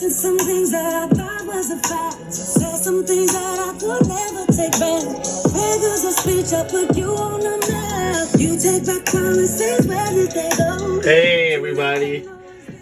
Questioned some things that I thought was a fact. Said some things that I could never take back. Figures of speech, I put you on the map. You take back promises, where did they go? Hey, everybody.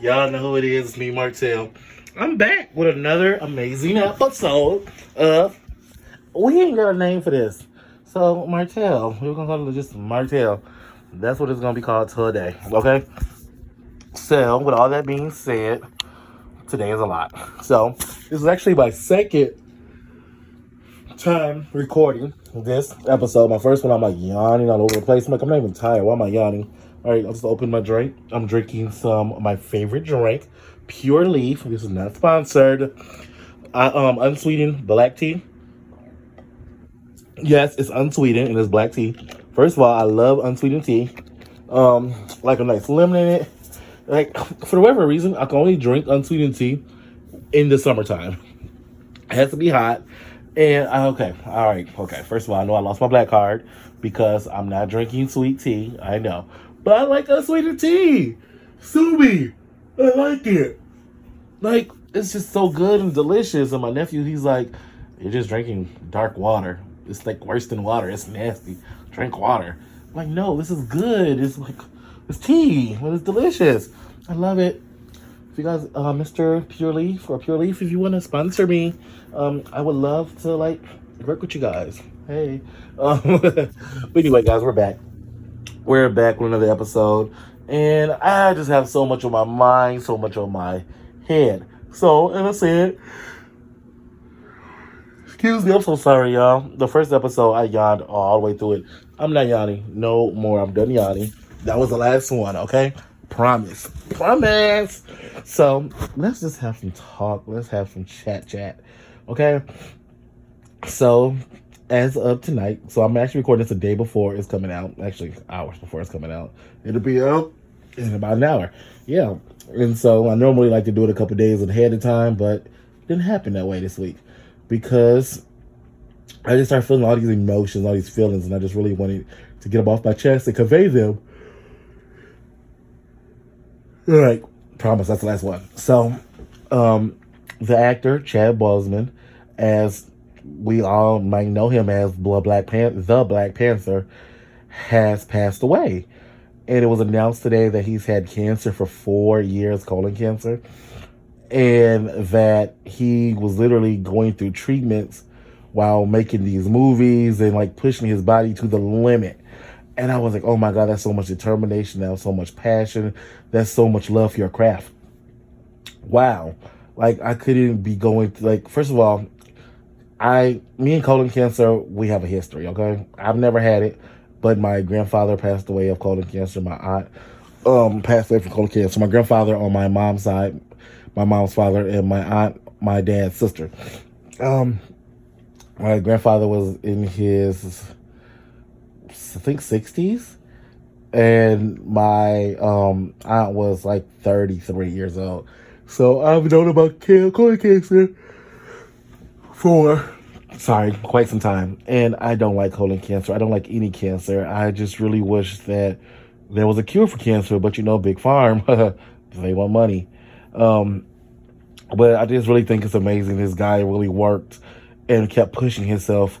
Y'all know who it is. It's me, Martell. I'm back with another amazing episode of. We ain't got a name for this. So, Martell. We're going to call it just Martell. That's what it's going to be called today. Okay? So, with all that being said, today is a lot. So, this is actually my second time recording this episode. My first one, I'm like yawning all over the place. I'm like, I'm not even tired. Why am I yawning? All right, I'll just open my drink. I'm drinking some of my favorite drink, Pure Leaf. This is not sponsored. I, um, unsweetened black tea. Yes, it's unsweetened and it's black tea. First of all, I love unsweetened tea. Um, like a nice lemon in it. Like for whatever reason, I can only drink unsweetened tea in the summertime. It has to be hot. And I, okay, all right, okay. First of all, I know I lost my black card because I'm not drinking sweet tea. I know, but I like unsweetened tea. Sue me, I like it. Like it's just so good and delicious. And my nephew, he's like, "You're just drinking dark water. It's like worse than water. It's nasty. Drink water." I'm like, no, this is good. It's like it's tea, but it's delicious. I love it. If you guys, uh, Mr. Pure Leaf or Pure Leaf, if you want to sponsor me, um, I would love to like work with you guys. Hey, um, but anyway, guys, we're back. We're back with another episode, and I just have so much on my mind, so much on my head. So, and I said, excuse me, I'm so sorry, y'all. The first episode, I yawned all the way through it. I'm not yawning no more. I'm done yawning. That was the last one, okay? Promise. Promise. So let's just have some talk. Let's have some chat chat. Okay. So as of tonight, so I'm actually recording this a day before it's coming out. Actually, hours before it's coming out. It'll be out in about an hour. Yeah. And so I normally like to do it a couple days ahead of time, but it didn't happen that way this week because I just started feeling all these emotions, all these feelings, and I just really wanted to get them off my chest and convey them right, promise that's the last one. So, um, the actor Chad Boseman, as we all might know him as Black Pan- the Black Panther, has passed away, and it was announced today that he's had cancer for four years, colon cancer, and that he was literally going through treatments while making these movies and like pushing his body to the limit and I was like, oh my God, that's so much determination. That's so much passion. That's so much love for your craft. Wow. Like I couldn't be going to like, first of all, I, me and colon cancer, we have a history. Okay. I've never had it, but my grandfather passed away of colon cancer. My aunt, um, passed away from colon cancer. My grandfather on my mom's side, my mom's father and my aunt, my dad's sister. Um, my grandfather was in his think 60s. And my um, aunt was like 33 years old. So I've known about colon cancer for, sorry, quite some time. And I don't like colon cancer. I don't like any cancer. I just really wish that there was a cure for cancer. But you know, Big Farm, they want money. Um, but I just really think it's amazing. This guy really worked and kept pushing himself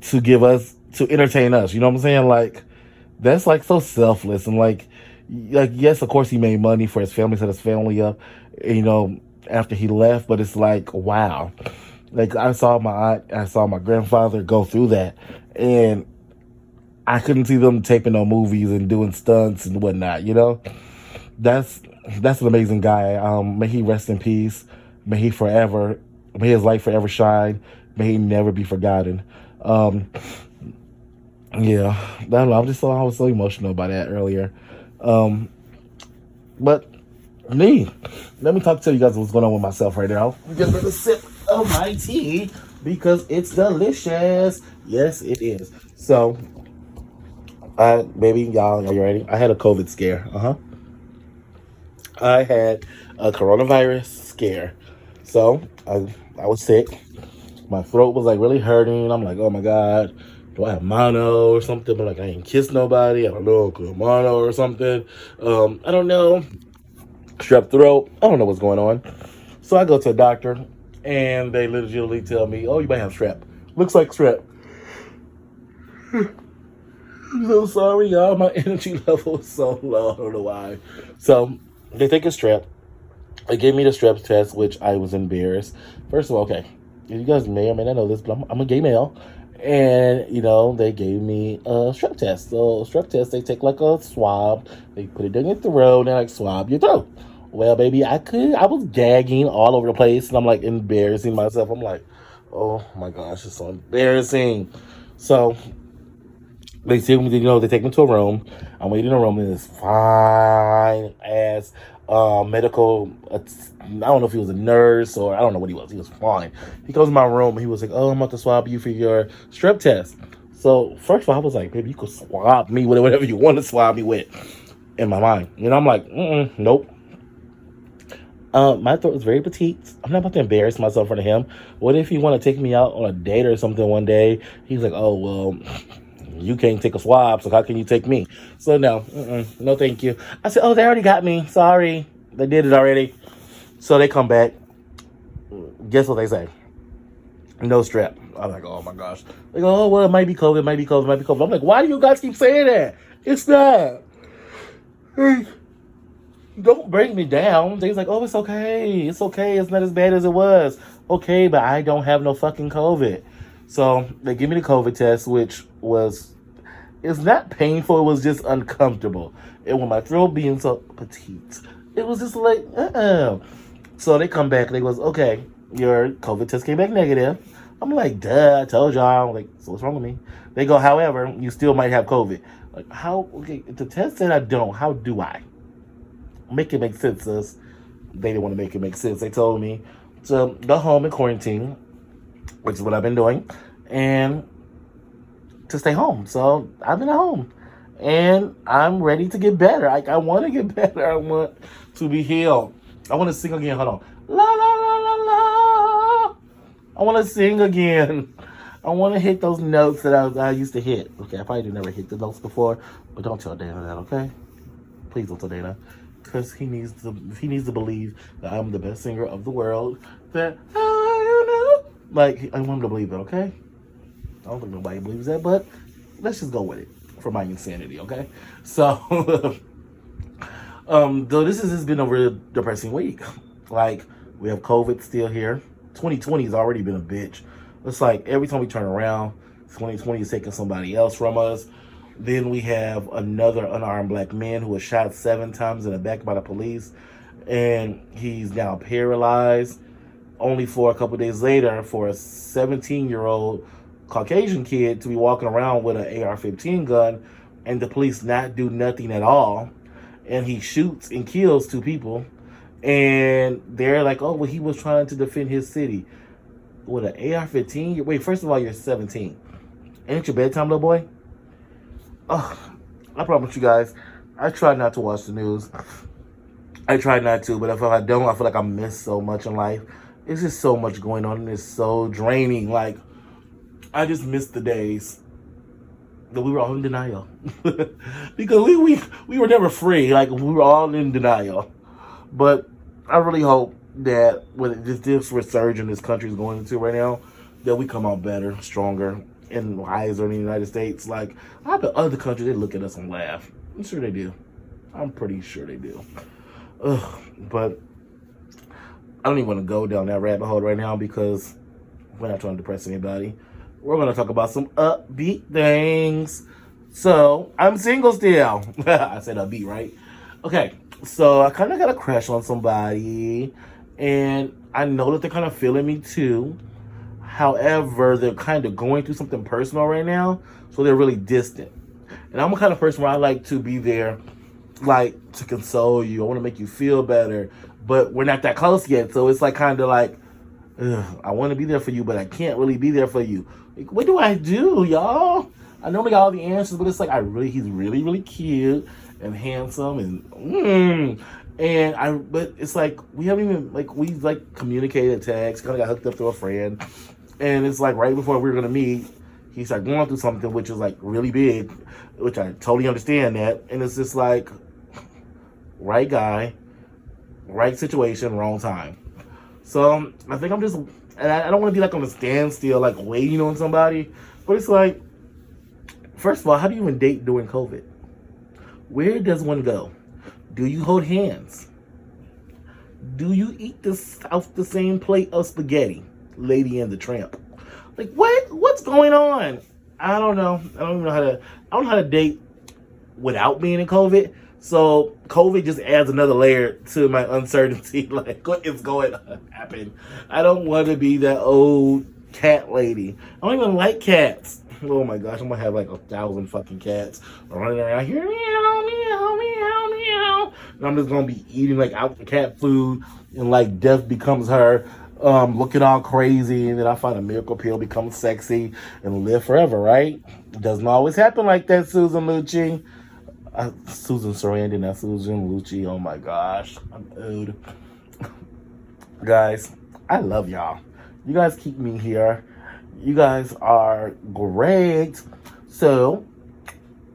to give us to entertain us. You know what I'm saying? Like that's like so selfless and like like yes, of course he made money for his family, set his family up, you know, after he left, but it's like wow. Like I saw my aunt, I saw my grandfather go through that and I couldn't see them taping on movies and doing stunts and whatnot, you know? That's that's an amazing guy. Um, may he rest in peace. May he forever may his light forever shine. May he never be forgotten. Um, yeah. I'm just so I was so emotional about that earlier. Um, but me, let me talk to you guys what's going on with myself right now. I'm get a sip of my tea because it's delicious. Yes, it is. So, I baby, y'all, are you ready? I had a COVID scare. Uh huh. I had a coronavirus scare. So I I was sick. My throat was like really hurting. I'm like, oh my god do I have mono or something? But like I ain't kissed nobody. I don't know, could mono or something. Um, I don't know. Strep throat. I don't know what's going on. So I go to a doctor, and they literally tell me, "Oh, you might have strep. Looks like strep." I'm so sorry, y'all. My energy level is so low. I don't know why. So they take a strep. They gave me the strep test, which I was embarrassed. First of all, okay, you guys may or may not know this, but I'm, I'm a gay male. And, you know, they gave me a strep test. So, strep test, they take like a swab, they put it down your throat, and they like swab your throat. Well, baby, I could, I was gagging all over the place, and I'm like embarrassing myself. I'm like, oh my gosh, it's so embarrassing. So, they see me, you know, they take me to a room. I'm waiting in a room, and this fine ass uh, medical. Uh, I don't know if he was a nurse or I don't know what he was. He was fine. He goes in my room he was like, "Oh, I'm about to swab you for your strep test." So first of all, I was like, "Baby, you could swab me with whatever you want to swab me with." In my mind, you know, I'm like, "Nope." Uh, my throat is very petite. I'm not about to embarrass myself in front of him. What if he want to take me out on a date or something one day? He's like, "Oh well." You can't take a swab, so how can you take me? So no, no, thank you. I said, oh, they already got me. Sorry, they did it already. So they come back. Guess what they say? No strep. I'm like, oh my gosh. They go, oh well, it might be COVID, it might be COVID, it might be COVID. I'm like, why do you guys keep saying that? It's not. Don't break me down. They's like, oh, it's okay. It's okay. It's not as bad as it was. Okay, but I don't have no fucking COVID. So they give me the COVID test, which was it's not painful. It was just uncomfortable. And with my throat being so petite, it was just like uh-uh. So they come back. They goes, okay, your COVID test came back negative. I'm like, duh, I told y'all. I'm like, so what's wrong with me? They go, however, you still might have COVID. Like, how? Okay, the test said I don't, how do I? Make it make sense, sis. They didn't want to make it make sense. They told me to go home and quarantine which is what I've been doing, and to stay home. So I've been at home, and I'm ready to get better. Like I want to get better. I want to be healed. I want to sing again. Hold on. La la la la la. I want to sing again. I want to hit those notes that I, I used to hit. Okay, I probably never hit the notes before, but don't tell Dana that, okay? Please don't tell Dana, because he needs to. He needs to believe that I'm the best singer of the world. That. Like, I want him to believe it, okay? I don't think nobody believes that, but let's just go with it for my insanity, okay? So, um, though this has been a real depressing week. Like, we have COVID still here. 2020 has already been a bitch. It's like every time we turn around, 2020 is taking somebody else from us. Then we have another unarmed black man who was shot seven times in the back by the police, and he's now paralyzed only for a couple days later for a 17 year old Caucasian kid to be walking around with an AR 15 gun and the police not do nothing at all. And he shoots and kills two people. And they're like, oh, well, he was trying to defend his city. With an AR 15? Wait, first of all, you're 17. Ain't your bedtime, little boy? Oh, I promise you guys, I try not to watch the news. I try not to, but if I don't, I feel like I miss so much in life it's just so much going on and it's so draining. Like, I just miss the days that we were all in denial. because we, we, we were never free. Like, we were all in denial. But I really hope that with this, this resurgence this country is going into right now, that we come out better, stronger, and wiser in the United States. Like, I bet other countries, they look at us and laugh. I'm sure they do. I'm pretty sure they do. Ugh, but I don't even want to go down that rabbit hole right now because we're not trying to depress anybody. We're going to talk about some upbeat things. So, I'm single still. I said upbeat, right? Okay, so I kind of got a crush on somebody, and I know that they're kind of feeling me too. However, they're kind of going through something personal right now, so they're really distant. And I'm the kind of person where I like to be there, like to console you. I want to make you feel better but we're not that close yet. So it's like kind of like, I want to be there for you, but I can't really be there for you. Like, what do I do, y'all? I normally got all the answers, but it's like I really, he's really, really cute and handsome and mm, and I. But it's like we haven't even like we like communicated text, kind of got hooked up to a friend, and it's like right before we were gonna meet, he's like going through something which is like really big, which I totally understand that, and it's just like, right guy, right situation, wrong time. So I think I'm just, and I, I don't want to be like on a standstill, like waiting on somebody. But it's like, first of all, how do you even date during COVID? Where does one go? Do you hold hands? Do you eat this off the same plate of spaghetti, Lady and the Tramp? Like what? What's going on? I don't know. I don't even know how to. I don't know how to date without being in COVID. So COVID just adds another layer to my uncertainty. Like what is going to happen? I don't want to be that old cat lady. I don't even like cats. Oh my gosh, I'm gonna have like a thousand fucking cats running around here. Meow, meow, meow, meow. And I'm just gonna be eating like out cat food and like death becomes her. Um, looking all crazy, and then I find a miracle pill, become sexy, and live forever, right? It doesn't always happen like that, Susan Lucci. Uh, Susan Sarandon, not Susan Lucci. Oh my gosh, I'm old. guys, I love y'all. You guys keep me here. You guys are great. So,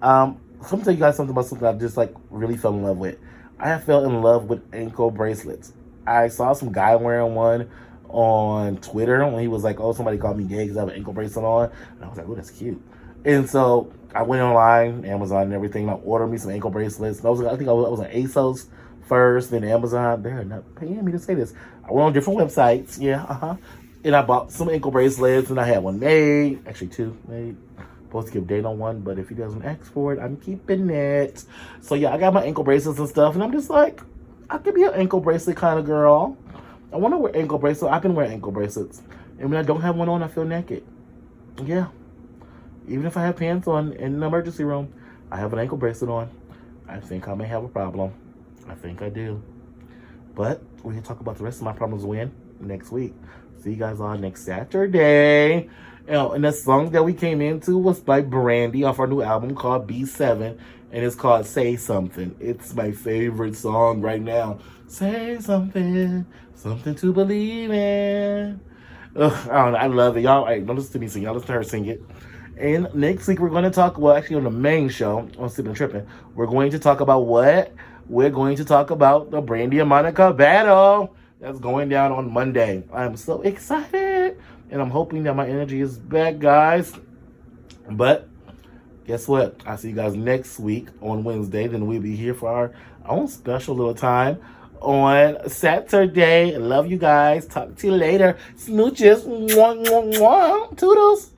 um, let me tell you guys something about something I just like really fell in love with. I fell in love with ankle bracelets. I saw some guy wearing one on Twitter when he was like, "Oh, somebody called me gay because I have an ankle bracelet on," and I was like, "Oh, that's cute." And so I went online, Amazon, and everything. And I ordered me some ankle bracelets. I was, I think I was, I was on ASOS first, then Amazon. They're not paying me to say this. I went on different websites. Yeah, uh huh. And I bought some ankle bracelets, and I had one made. Actually, two made. Supposed to give date on one, but if he doesn't ask for it, I'm keeping it. So yeah, I got my ankle bracelets and stuff, and I'm just like, I could be an ankle bracelet kind of girl. I want to wear ankle bracelets. I can wear ankle bracelets, and when I don't have one on, I feel naked. Yeah, even if I have pants on in an emergency room, I have an ankle bracelet on. I think I may have a problem. I think I do. But we can talk about the rest of my problems when next week. See you guys on next Saturday. Oh, and the song that we came into was by Brandy off our new album called B7. And it's called Say Something. It's my favorite song right now. Say something, something to believe in. Ugh, I know. I love it. Y'all, don't listen to me sing. Y'all listen to her sing it. And next week we're going to talk, well, actually on the main show, on Sleeping Tripping, we're going to talk about what? We're going to talk about the Brandy and Monica battle that's going down on Monday. I'm so excited. And I'm hoping that my energy is back, guys. But guess what? I'll see you guys next week on Wednesday. Then we'll be here for our own special little time on Saturday. Love you guys. Talk to you later. Smooches. Mwah, mwah, mwah. Toodles.